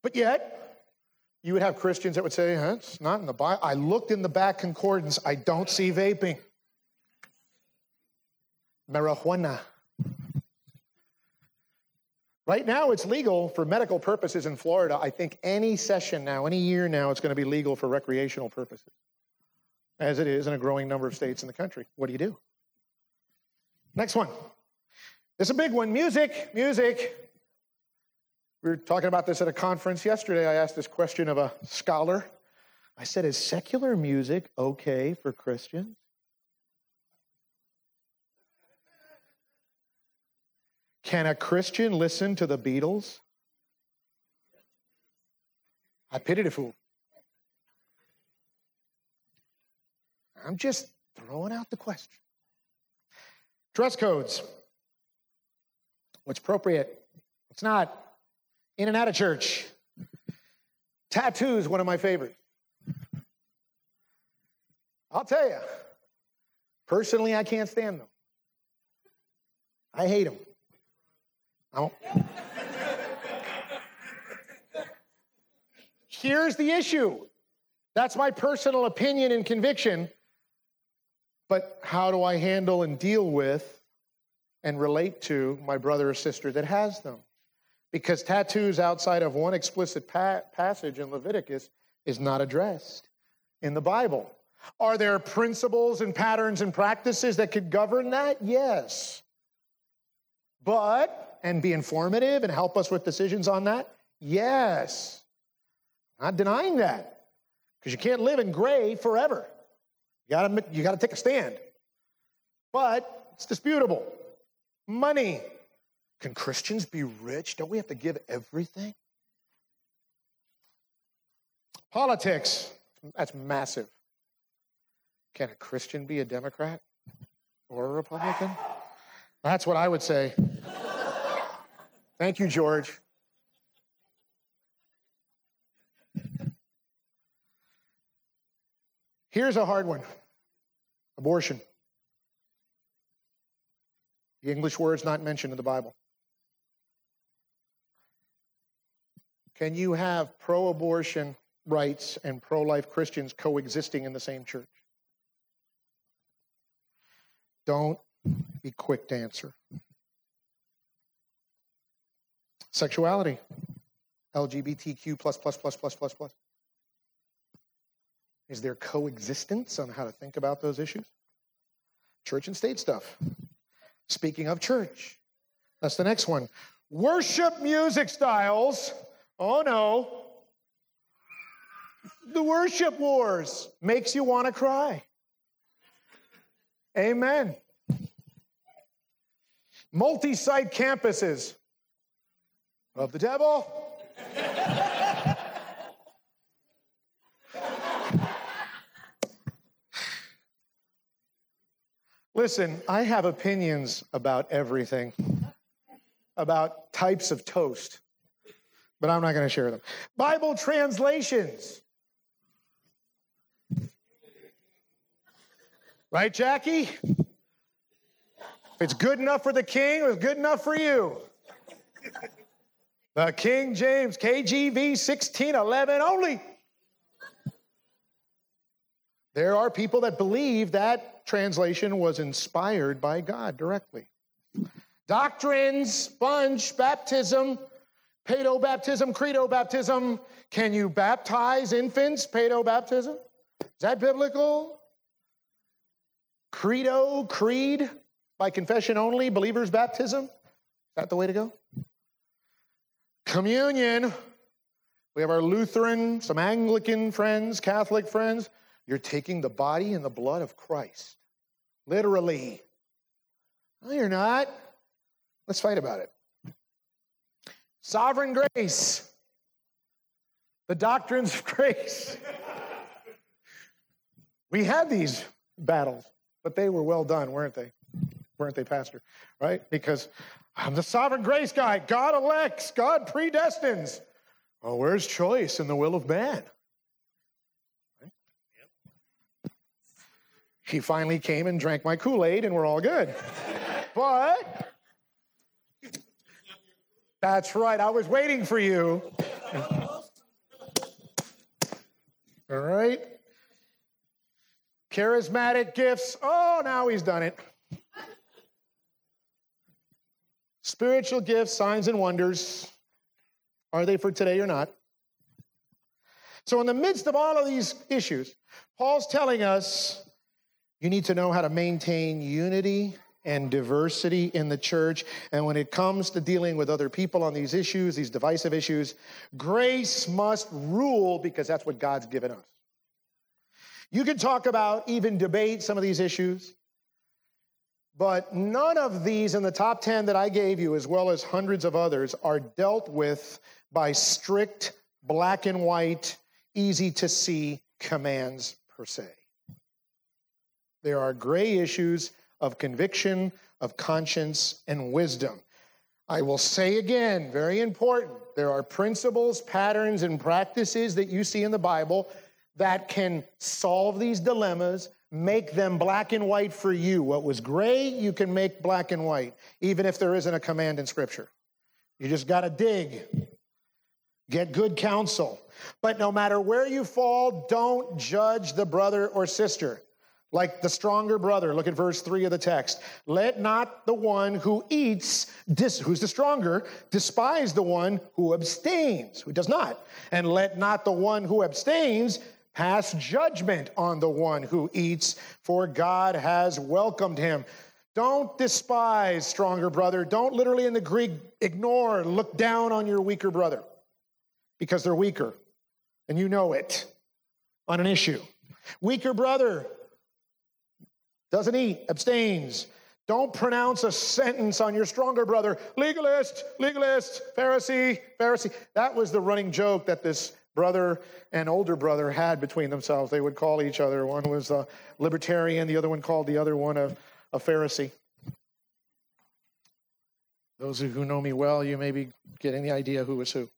But yet, you would have Christians that would say, huh, it's not in the Bible. I looked in the back concordance, I don't see vaping. Marijuana. Right now, it's legal for medical purposes in Florida. I think any session now, any year now, it's going to be legal for recreational purposes, as it is in a growing number of states in the country. What do you do? Next one. Is a big one music, music. We were talking about this at a conference yesterday. I asked this question of a scholar. I said, Is secular music okay for Christians? Can a Christian listen to the Beatles? I pity the fool. I'm just throwing out the question. Dress codes. What's appropriate? What's not? in and out of church. Tattoos, one of my favorites. I'll tell you, personally, I can't stand them. I hate them. Won't. Here's the issue. That's my personal opinion and conviction. But how do I handle and deal with and relate to my brother or sister that has them? because tattoos outside of one explicit pa- passage in Leviticus is not addressed in the Bible. Are there principles and patterns and practices that could govern that? Yes. But, and be informative and help us with decisions on that? Yes. Not denying that. Because you can't live in gray forever. You gotta, you gotta take a stand. But it's disputable. Money, can Christians be rich? Don't we have to give everything? Politics, that's massive. Can a Christian be a Democrat or a Republican? That's what I would say. Thank you, George. Here's a hard one abortion. The English word's not mentioned in the Bible. Can you have pro abortion rights and pro life Christians coexisting in the same church? Don't be quick to answer. Sexuality, LGBTQ plus plus plus plus plus plus. Is there coexistence on how to think about those issues? Church and state stuff. Speaking of church, that's the next one. Worship music styles Oh no. The worship wars makes you want to cry. Amen. Multi site campuses of the devil. Listen, I have opinions about everything, about types of toast, but I'm not going to share them. Bible translations. Right, Jackie? If it's good enough for the king, it's good enough for you. The King James, KJV 1611 only. There are people that believe that translation was inspired by God directly. Doctrines, sponge, baptism, pedo baptism, credo baptism. Can you baptize infants, pedo baptism? Is that biblical? Credo, creed, by confession only, believer's baptism? Is that the way to go? Communion. We have our Lutheran, some Anglican friends, Catholic friends. You're taking the body and the blood of Christ. Literally. No, you're not. Let's fight about it. Sovereign grace. The doctrines of grace. we had these battles, but they were well done, weren't they? Weren't they, Pastor? Right? Because I'm the sovereign grace guy. God elects, God predestines. Well, where's choice in the will of man? Yep. He finally came and drank my Kool Aid, and we're all good. but that's right, I was waiting for you. all right. Charismatic gifts. Oh, now he's done it. Spiritual gifts, signs, and wonders. Are they for today or not? So, in the midst of all of these issues, Paul's telling us you need to know how to maintain unity and diversity in the church. And when it comes to dealing with other people on these issues, these divisive issues, grace must rule because that's what God's given us. You can talk about, even debate some of these issues, but none of these in the top 10 that I gave you, as well as hundreds of others, are dealt with by strict, black and white, easy to see commands per se. There are gray issues of conviction, of conscience, and wisdom. I will say again, very important, there are principles, patterns, and practices that you see in the Bible that can solve these dilemmas, make them black and white for you. What was gray, you can make black and white, even if there isn't a command in Scripture. You just got to dig, get good counsel. But no matter where you fall, don't judge the brother or sister. Like the stronger brother, look at verse 3 of the text. Let not the one who eats, dis, who's the stronger, despise the one who abstains, who does not. And let not the one who abstains pass judgment on the one who eats, for God has welcomed him. Don't despise stronger brother. Don't literally in the Greek ignore, look down on your weaker brother because they're weaker and you know it on an issue. Weaker brother, doesn't eat, abstains. Don't pronounce a sentence on your stronger brother, legalist, legalist, Pharisee, Pharisee. That was the running joke that this brother and older brother had between themselves. They would call each other. One was a libertarian, the other one called the other one a, a Pharisee. Those who know me well, you may be getting the idea who was who.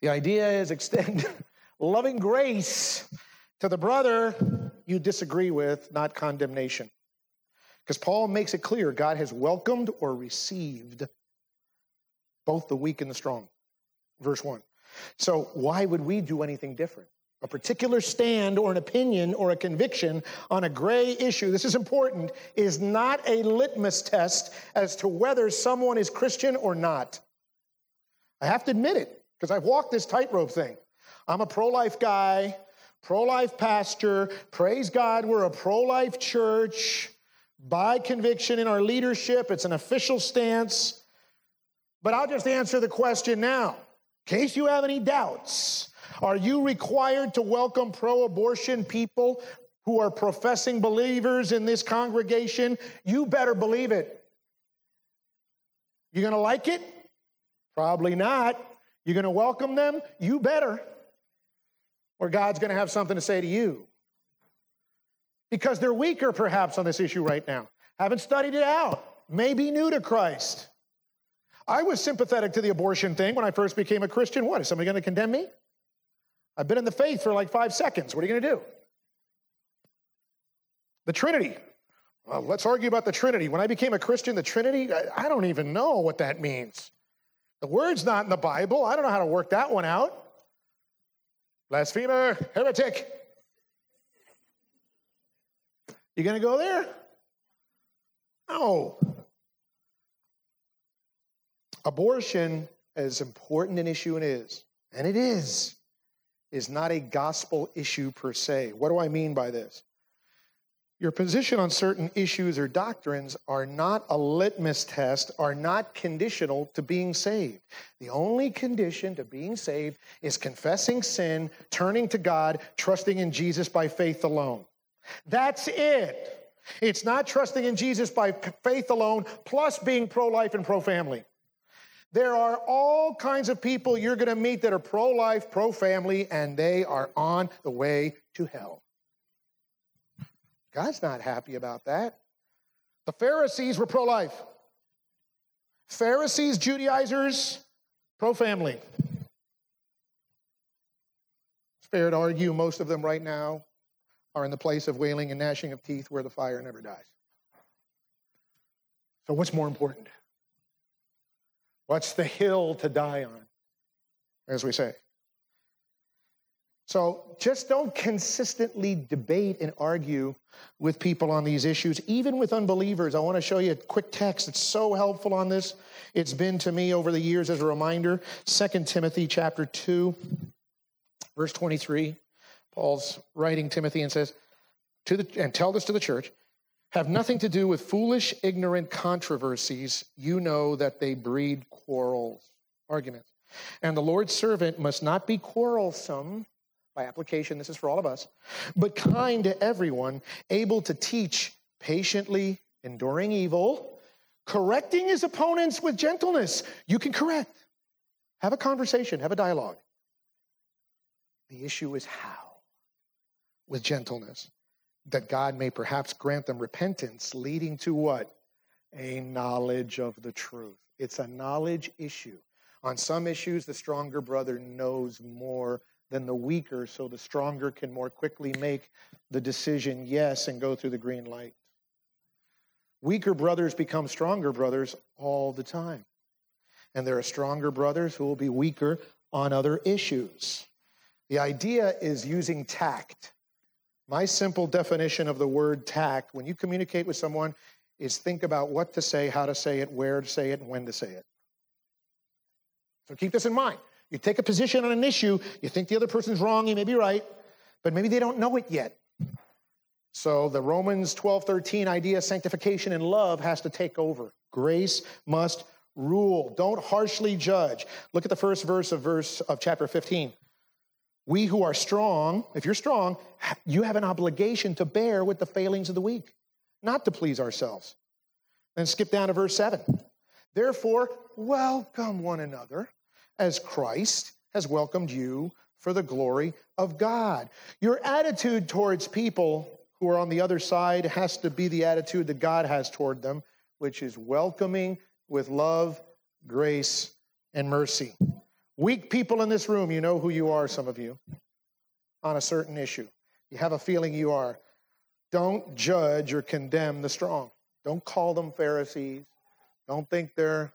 The idea is extend loving grace to the brother you disagree with, not condemnation. Because Paul makes it clear God has welcomed or received both the weak and the strong. Verse 1. So, why would we do anything different? A particular stand or an opinion or a conviction on a gray issue, this is important, is not a litmus test as to whether someone is Christian or not. I have to admit it because I've walked this tightrope thing. I'm a pro life guy pro life pastor. Praise God, we're a pro life church by conviction in our leadership. It's an official stance. But I'll just answer the question now. In case you have any doubts, Are you required to welcome pro abortion people who are professing believers in this congregation? You better believe it. You're gonna like it? Probably not. You're gonna welcome them? You better. Or God's gonna have something to say to you. Because they're weaker, perhaps, on this issue right now. Haven't studied it out. May be new to Christ. I was sympathetic to the abortion thing when I first became a Christian. What? Is somebody going to condemn me? I've been in the faith for like five seconds. What are you going to do? The Trinity. Well, let's argue about the Trinity. When I became a Christian, the Trinity, I, I don't even know what that means. The word's not in the Bible. I don't know how to work that one out. Blasphemer, heretic. You going to go there? No. Abortion, as important an issue it is, and it is, is not a gospel issue per se. What do I mean by this? Your position on certain issues or doctrines are not a litmus test, are not conditional to being saved. The only condition to being saved is confessing sin, turning to God, trusting in Jesus by faith alone. That's it. It's not trusting in Jesus by faith alone, plus being pro life and pro family. There are all kinds of people you're going to meet that are pro life, pro family, and they are on the way to hell. God's not happy about that. The Pharisees were pro life. Pharisees, Judaizers, pro family. It's fair to argue most of them right now are in the place of wailing and gnashing of teeth where the fire never dies. So, what's more important? What's the hill to die on, as we say? So just don't consistently debate and argue with people on these issues, even with unbelievers. I want to show you a quick text that's so helpful on this. It's been to me over the years as a reminder. 2 Timothy chapter 2, verse 23. Paul's writing Timothy and says, to the, and tell this to the church, have nothing to do with foolish, ignorant controversies. You know that they breed quarrels, arguments. And the Lord's servant must not be quarrelsome, by application, this is for all of us, but kind to everyone, able to teach patiently, enduring evil, correcting his opponents with gentleness. You can correct. Have a conversation, have a dialogue. The issue is how? With gentleness that God may perhaps grant them repentance, leading to what? A knowledge of the truth. It's a knowledge issue. On some issues, the stronger brother knows more than the weaker, so the stronger can more quickly make the decision yes and go through the green light. Weaker brothers become stronger brothers all the time. And there are stronger brothers who will be weaker on other issues. The idea is using tact my simple definition of the word tact, when you communicate with someone, is think about what to say, how to say it, where to say it, and when to say it. So keep this in mind. You take a position on an issue, you think the other person's wrong, you may be right, but maybe they don't know it yet. So the Romans 12, 13 idea sanctification and love has to take over. Grace must rule. Don't harshly judge. Look at the first verse of verse of chapter 15. We who are strong, if you're strong, you have an obligation to bear with the failings of the weak, not to please ourselves. Then skip down to verse 7. Therefore, welcome one another as Christ has welcomed you for the glory of God. Your attitude towards people who are on the other side has to be the attitude that God has toward them, which is welcoming with love, grace, and mercy. Weak people in this room, you know who you are, some of you, on a certain issue. You have a feeling you are. Don't judge or condemn the strong. Don't call them Pharisees. Don't think they're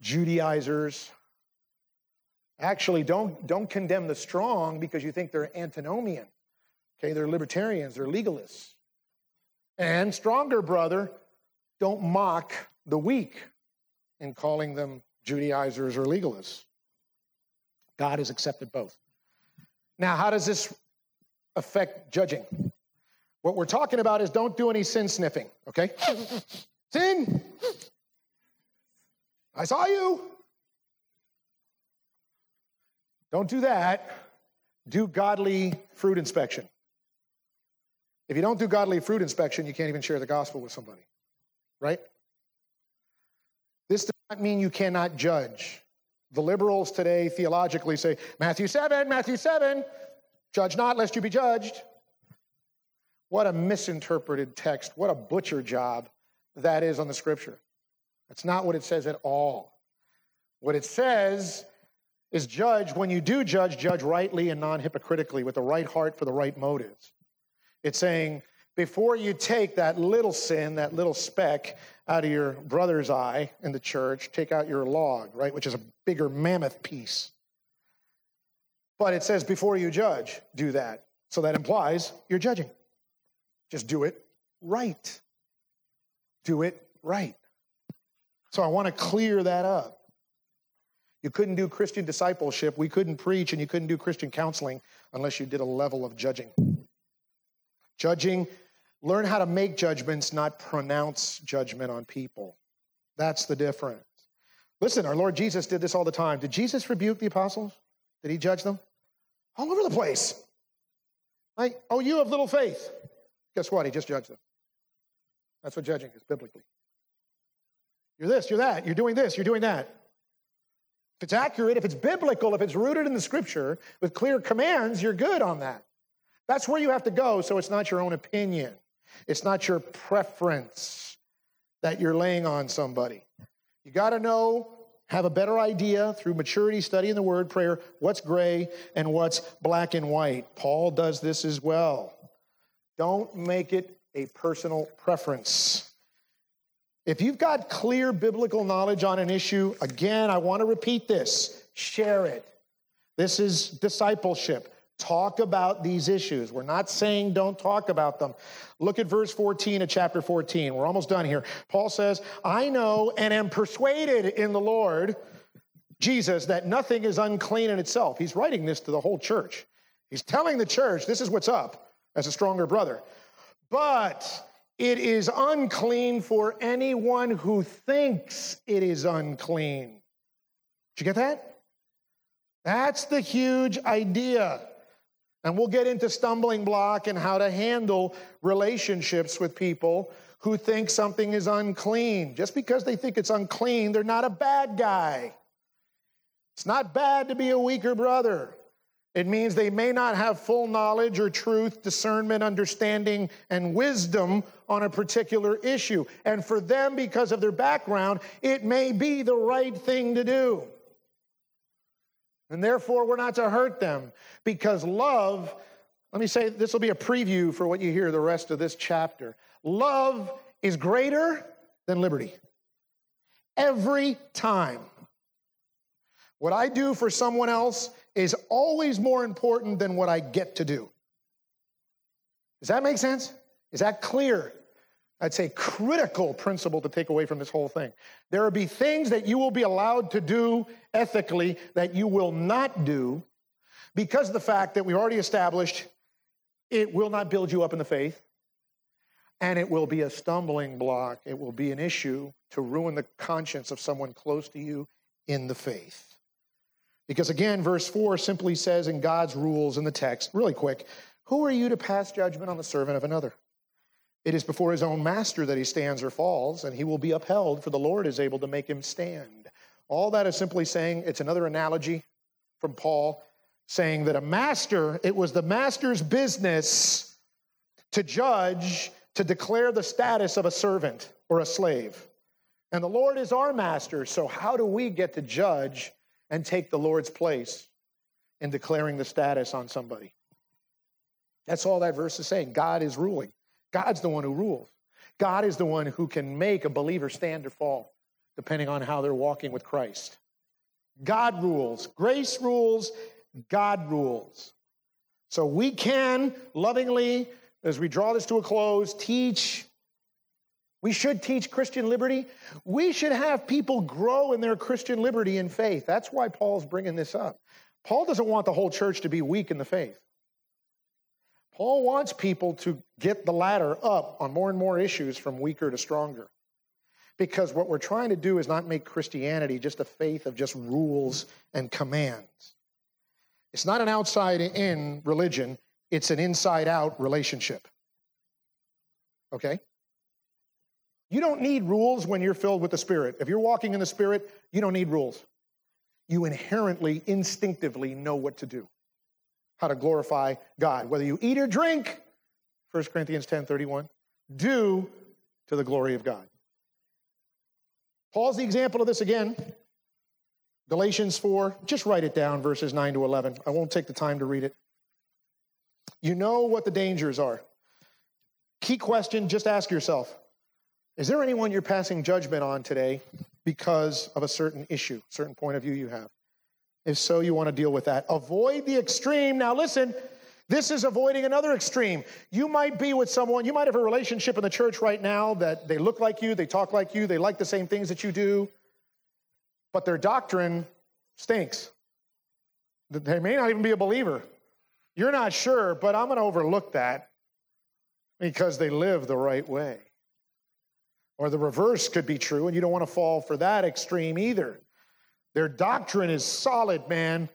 Judaizers. Actually, don't, don't condemn the strong because you think they're antinomian. Okay, they're libertarians, they're legalists. And stronger brother, don't mock the weak in calling them Judaizers or legalists. God has accepted both. Now, how does this affect judging? What we're talking about is don't do any sin sniffing, okay? sin! I saw you. Don't do that. Do godly fruit inspection. If you don't do godly fruit inspection, you can't even share the gospel with somebody, right? This does not mean you cannot judge. The liberals today theologically say, Matthew 7, Matthew 7, judge not lest you be judged. What a misinterpreted text. What a butcher job that is on the scripture. That's not what it says at all. What it says is judge, when you do judge, judge rightly and non hypocritically with the right heart for the right motives. It's saying, before you take that little sin, that little speck out of your brother's eye in the church, take out your log, right, which is a bigger mammoth piece. But it says, before you judge, do that. So that implies you're judging. Just do it right. Do it right. So I want to clear that up. You couldn't do Christian discipleship, we couldn't preach, and you couldn't do Christian counseling unless you did a level of judging. Judging, learn how to make judgments, not pronounce judgment on people. That's the difference. Listen, our Lord Jesus did this all the time. Did Jesus rebuke the apostles? Did he judge them? All over the place. Like, oh, you have little faith. Guess what? He just judged them. That's what judging is biblically. You're this, you're that, you're doing this, you're doing that. If it's accurate, if it's biblical, if it's rooted in the scripture with clear commands, you're good on that. That's where you have to go so it's not your own opinion. It's not your preference that you're laying on somebody. You got to know, have a better idea through maturity, studying the word, prayer, what's gray and what's black and white. Paul does this as well. Don't make it a personal preference. If you've got clear biblical knowledge on an issue, again, I want to repeat this share it. This is discipleship. Talk about these issues. We're not saying don't talk about them. Look at verse 14 of chapter 14. We're almost done here. Paul says, I know and am persuaded in the Lord Jesus that nothing is unclean in itself. He's writing this to the whole church. He's telling the church, this is what's up as a stronger brother. But it is unclean for anyone who thinks it is unclean. Did you get that? That's the huge idea. And we'll get into stumbling block and how to handle relationships with people who think something is unclean. Just because they think it's unclean, they're not a bad guy. It's not bad to be a weaker brother. It means they may not have full knowledge or truth, discernment, understanding, and wisdom on a particular issue. And for them, because of their background, it may be the right thing to do. And therefore, we're not to hurt them because love, let me say, this will be a preview for what you hear the rest of this chapter. Love is greater than liberty. Every time. What I do for someone else is always more important than what I get to do. Does that make sense? Is that clear? I'd say critical principle to take away from this whole thing. There will be things that you will be allowed to do ethically that you will not do because of the fact that we already established it will not build you up in the faith and it will be a stumbling block. It will be an issue to ruin the conscience of someone close to you in the faith. Because again, verse 4 simply says in God's rules in the text, really quick, who are you to pass judgment on the servant of another? It is before his own master that he stands or falls, and he will be upheld, for the Lord is able to make him stand. All that is simply saying, it's another analogy from Paul saying that a master, it was the master's business to judge, to declare the status of a servant or a slave. And the Lord is our master, so how do we get to judge and take the Lord's place in declaring the status on somebody? That's all that verse is saying. God is ruling. God's the one who rules. God is the one who can make a believer stand or fall, depending on how they're walking with Christ. God rules. Grace rules. God rules. So we can lovingly, as we draw this to a close, teach. We should teach Christian liberty. We should have people grow in their Christian liberty and faith. That's why Paul's bringing this up. Paul doesn't want the whole church to be weak in the faith. Paul wants people to get the ladder up on more and more issues from weaker to stronger. Because what we're trying to do is not make Christianity just a faith of just rules and commands. It's not an outside in religion, it's an inside out relationship. Okay? You don't need rules when you're filled with the Spirit. If you're walking in the Spirit, you don't need rules. You inherently, instinctively know what to do, how to glorify God. Whether you eat or drink, 1 Corinthians 10 31, do to the glory of God. Paul's the example of this again. Galatians 4, just write it down, verses 9 to 11. I won't take the time to read it. You know what the dangers are. Key question just ask yourself Is there anyone you're passing judgment on today because of a certain issue, certain point of view you have? If so, you want to deal with that. Avoid the extreme. Now, listen, this is avoiding another extreme. You might be with someone, you might have a relationship in the church right now that they look like you, they talk like you, they like the same things that you do, but their doctrine stinks. They may not even be a believer. You're not sure, but I'm going to overlook that because they live the right way. Or the reverse could be true, and you don't want to fall for that extreme either. Their doctrine is solid, man.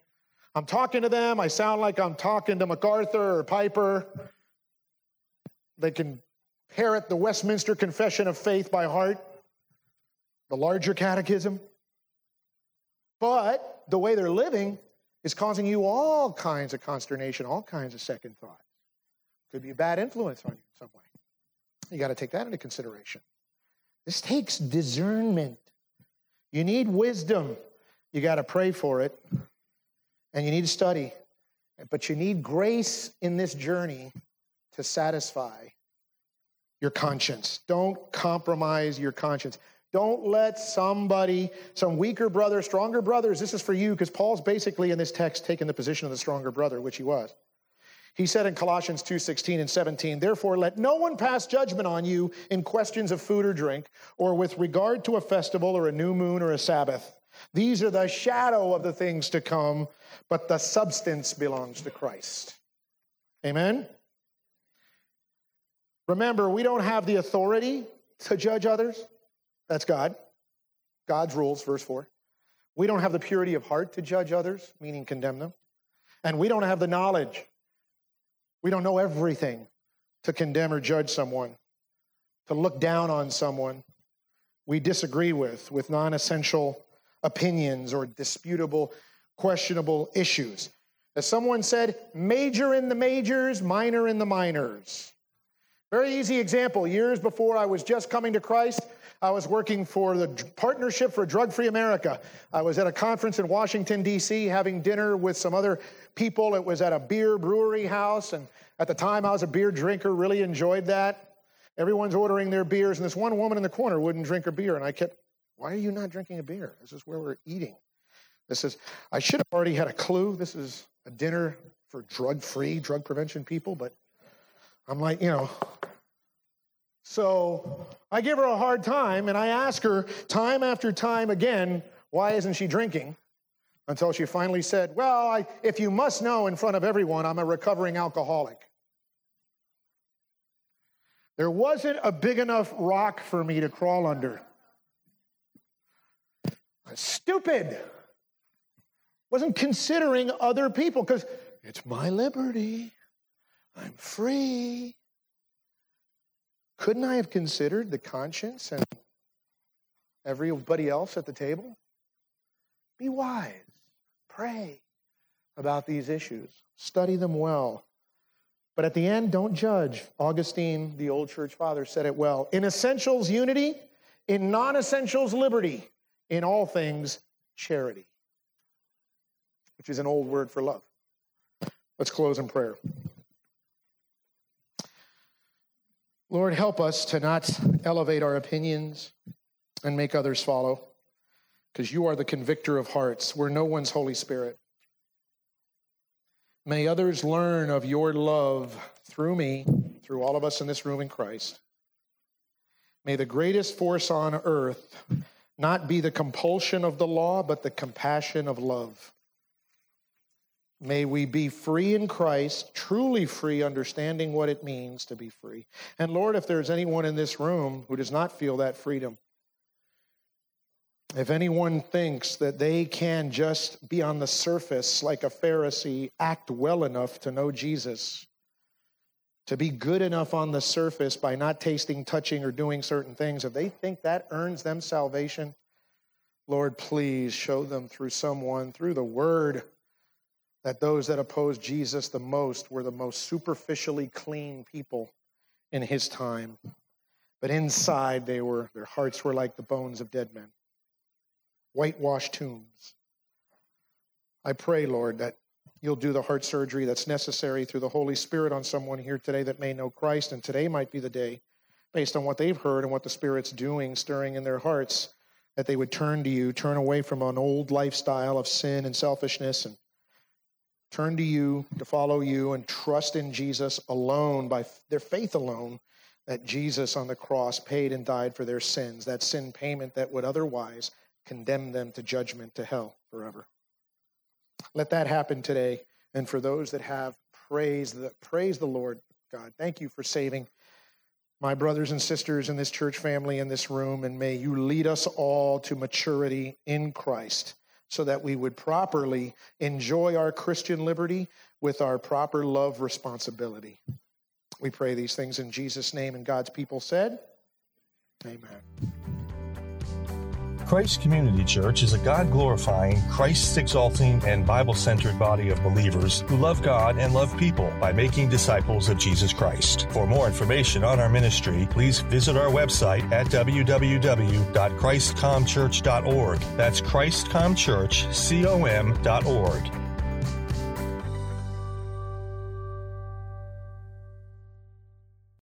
I'm talking to them. I sound like I'm talking to MacArthur or Piper. They can parrot the Westminster Confession of Faith by heart, the larger catechism. But the way they're living is causing you all kinds of consternation, all kinds of second thoughts. Could be a bad influence on you in some way. You got to take that into consideration. This takes discernment. You need wisdom. You got to pray for it and you need to study. But you need grace in this journey to satisfy your conscience. Don't compromise your conscience. Don't let somebody, some weaker brother, stronger brothers, this is for you because Paul's basically in this text taking the position of the stronger brother, which he was. He said in Colossians 2:16 and 17, "Therefore let no one pass judgment on you in questions of food or drink, or with regard to a festival or a new moon or a Sabbath. These are the shadow of the things to come, but the substance belongs to Christ. Amen? Remember, we don't have the authority to judge others. That's God. God's rules, verse 4. We don't have the purity of heart to judge others, meaning condemn them. And we don't have the knowledge. We don't know everything to condemn or judge someone, to look down on someone we disagree with, with non essential opinions or disputable, questionable issues. As someone said, major in the majors, minor in the minors. Very easy example. Years before I was just coming to Christ, I was working for the Partnership for Drug Free America. I was at a conference in Washington, D.C., having dinner with some other people. It was at a beer brewery house. And at the time, I was a beer drinker, really enjoyed that. Everyone's ordering their beers, and this one woman in the corner wouldn't drink her beer. And I kept why are you not drinking a beer? This is where we're eating. This is, I should have already had a clue. This is a dinner for drug free, drug prevention people, but I'm like, you know. So I give her a hard time and I ask her time after time again, why isn't she drinking? Until she finally said, Well, I, if you must know in front of everyone, I'm a recovering alcoholic. There wasn't a big enough rock for me to crawl under. Stupid. Wasn't considering other people because it's my liberty. I'm free. Couldn't I have considered the conscience and everybody else at the table? Be wise. Pray about these issues. Study them well. But at the end, don't judge. Augustine, the old church father, said it well. In essentials, unity. In non essentials, liberty in all things charity, which is an old word for love. Let's close in prayer. Lord, help us to not elevate our opinions and make others follow, because you are the convictor of hearts. We're no one's Holy Spirit. May others learn of your love through me, through all of us in this room in Christ. May the greatest force on earth not be the compulsion of the law, but the compassion of love. May we be free in Christ, truly free, understanding what it means to be free. And Lord, if there's anyone in this room who does not feel that freedom, If anyone thinks that they can just be on the surface like a Pharisee, act well enough to know Jesus, to be good enough on the surface by not tasting, touching, or doing certain things, if they think that earns them salvation, Lord, please show them through someone, through the word, that those that opposed Jesus the most were the most superficially clean people in his time. But inside they were their hearts were like the bones of dead men whitewashed tombs. I pray, Lord, that you'll do the heart surgery that's necessary through the Holy Spirit on someone here today that may know Christ. And today might be the day, based on what they've heard and what the Spirit's doing, stirring in their hearts, that they would turn to you, turn away from an old lifestyle of sin and selfishness, and turn to you to follow you and trust in Jesus alone, by their faith alone, that Jesus on the cross paid and died for their sins, that sin payment that would otherwise condemn them to judgment to hell forever. Let that happen today. And for those that have, praise the, praise the Lord, God. Thank you for saving my brothers and sisters in this church family in this room. And may you lead us all to maturity in Christ so that we would properly enjoy our Christian liberty with our proper love responsibility. We pray these things in Jesus' name. And God's people said, Amen. Christ Community Church is a God glorifying, Christ exalting, and Bible centered body of believers who love God and love people by making disciples of Jesus Christ. For more information on our ministry, please visit our website at www.christcomchurch.org. That's christcomchurch.com.org.